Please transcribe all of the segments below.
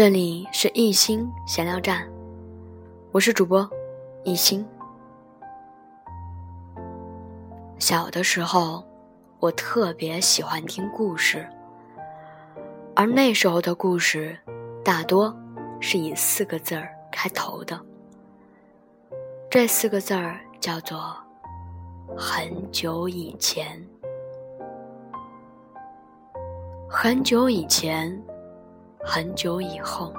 这里是艺心闲聊站，我是主播艺心。小的时候，我特别喜欢听故事，而那时候的故事大多是以四个字儿开头的。这四个字儿叫做“很久以前”。很久以前，很久以后，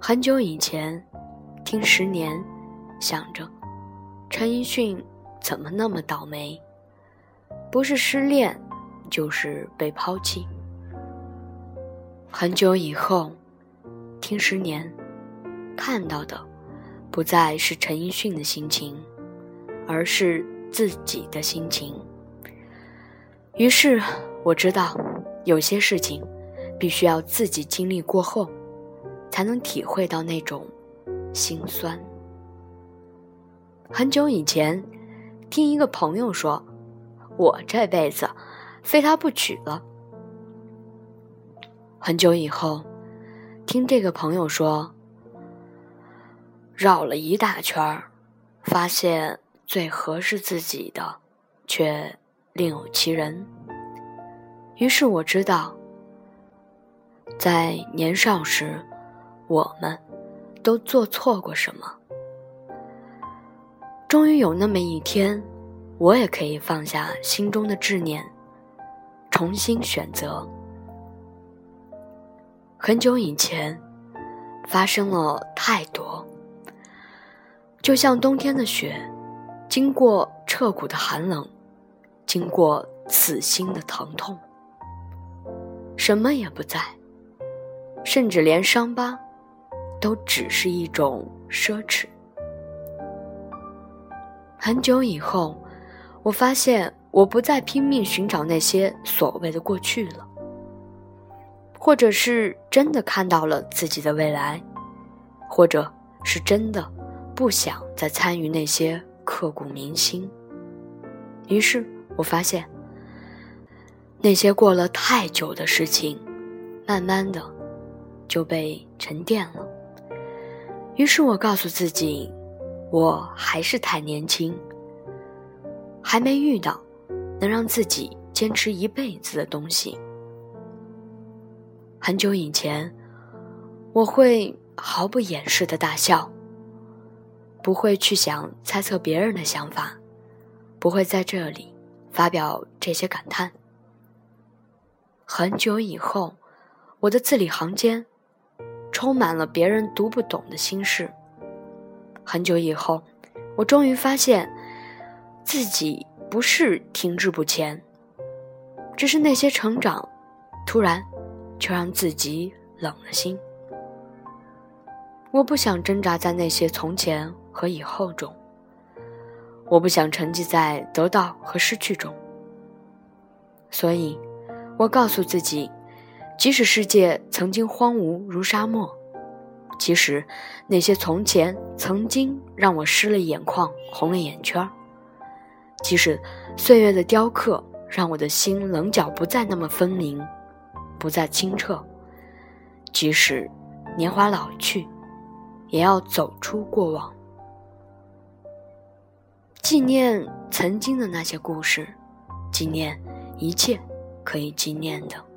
很久以前，听十年，想着陈奕迅怎么那么倒霉？不是失恋，就是被抛弃。很久以后，听十年，看到的不再是陈奕迅的心情，而是自己的心情。于是我知道，有些事情必须要自己经历过后，才能体会到那种心酸。很久以前，听一个朋友说：“我这辈子非他不娶了。”很久以后，听这个朋友说：“绕了一大圈儿，发现最合适自己的，却……”另有其人。于是我知道，在年少时，我们都做错过什么。终于有那么一天，我也可以放下心中的执念，重新选择。很久以前，发生了太多，就像冬天的雪，经过彻骨的寒冷。经过刺心的疼痛，什么也不在，甚至连伤疤，都只是一种奢侈。很久以后，我发现我不再拼命寻找那些所谓的过去了，或者是真的看到了自己的未来，或者是真的不想再参与那些刻骨铭心。于是。我发现，那些过了太久的事情，慢慢的就被沉淀了。于是我告诉自己，我还是太年轻，还没遇到能让自己坚持一辈子的东西。很久以前，我会毫不掩饰的大笑，不会去想猜测别人的想法，不会在这里。发表这些感叹。很久以后，我的字里行间充满了别人读不懂的心事。很久以后，我终于发现自己不是停滞不前，只是那些成长，突然却让自己冷了心。我不想挣扎在那些从前和以后中。我不想沉寂在得到和失去中，所以，我告诉自己，即使世界曾经荒芜如沙漠，其实那些从前曾经让我湿了眼眶、红了眼圈即使岁月的雕刻让我的心棱角不再那么分明，不再清澈，即使年华老去，也要走出过往。纪念曾经的那些故事，纪念一切可以纪念的。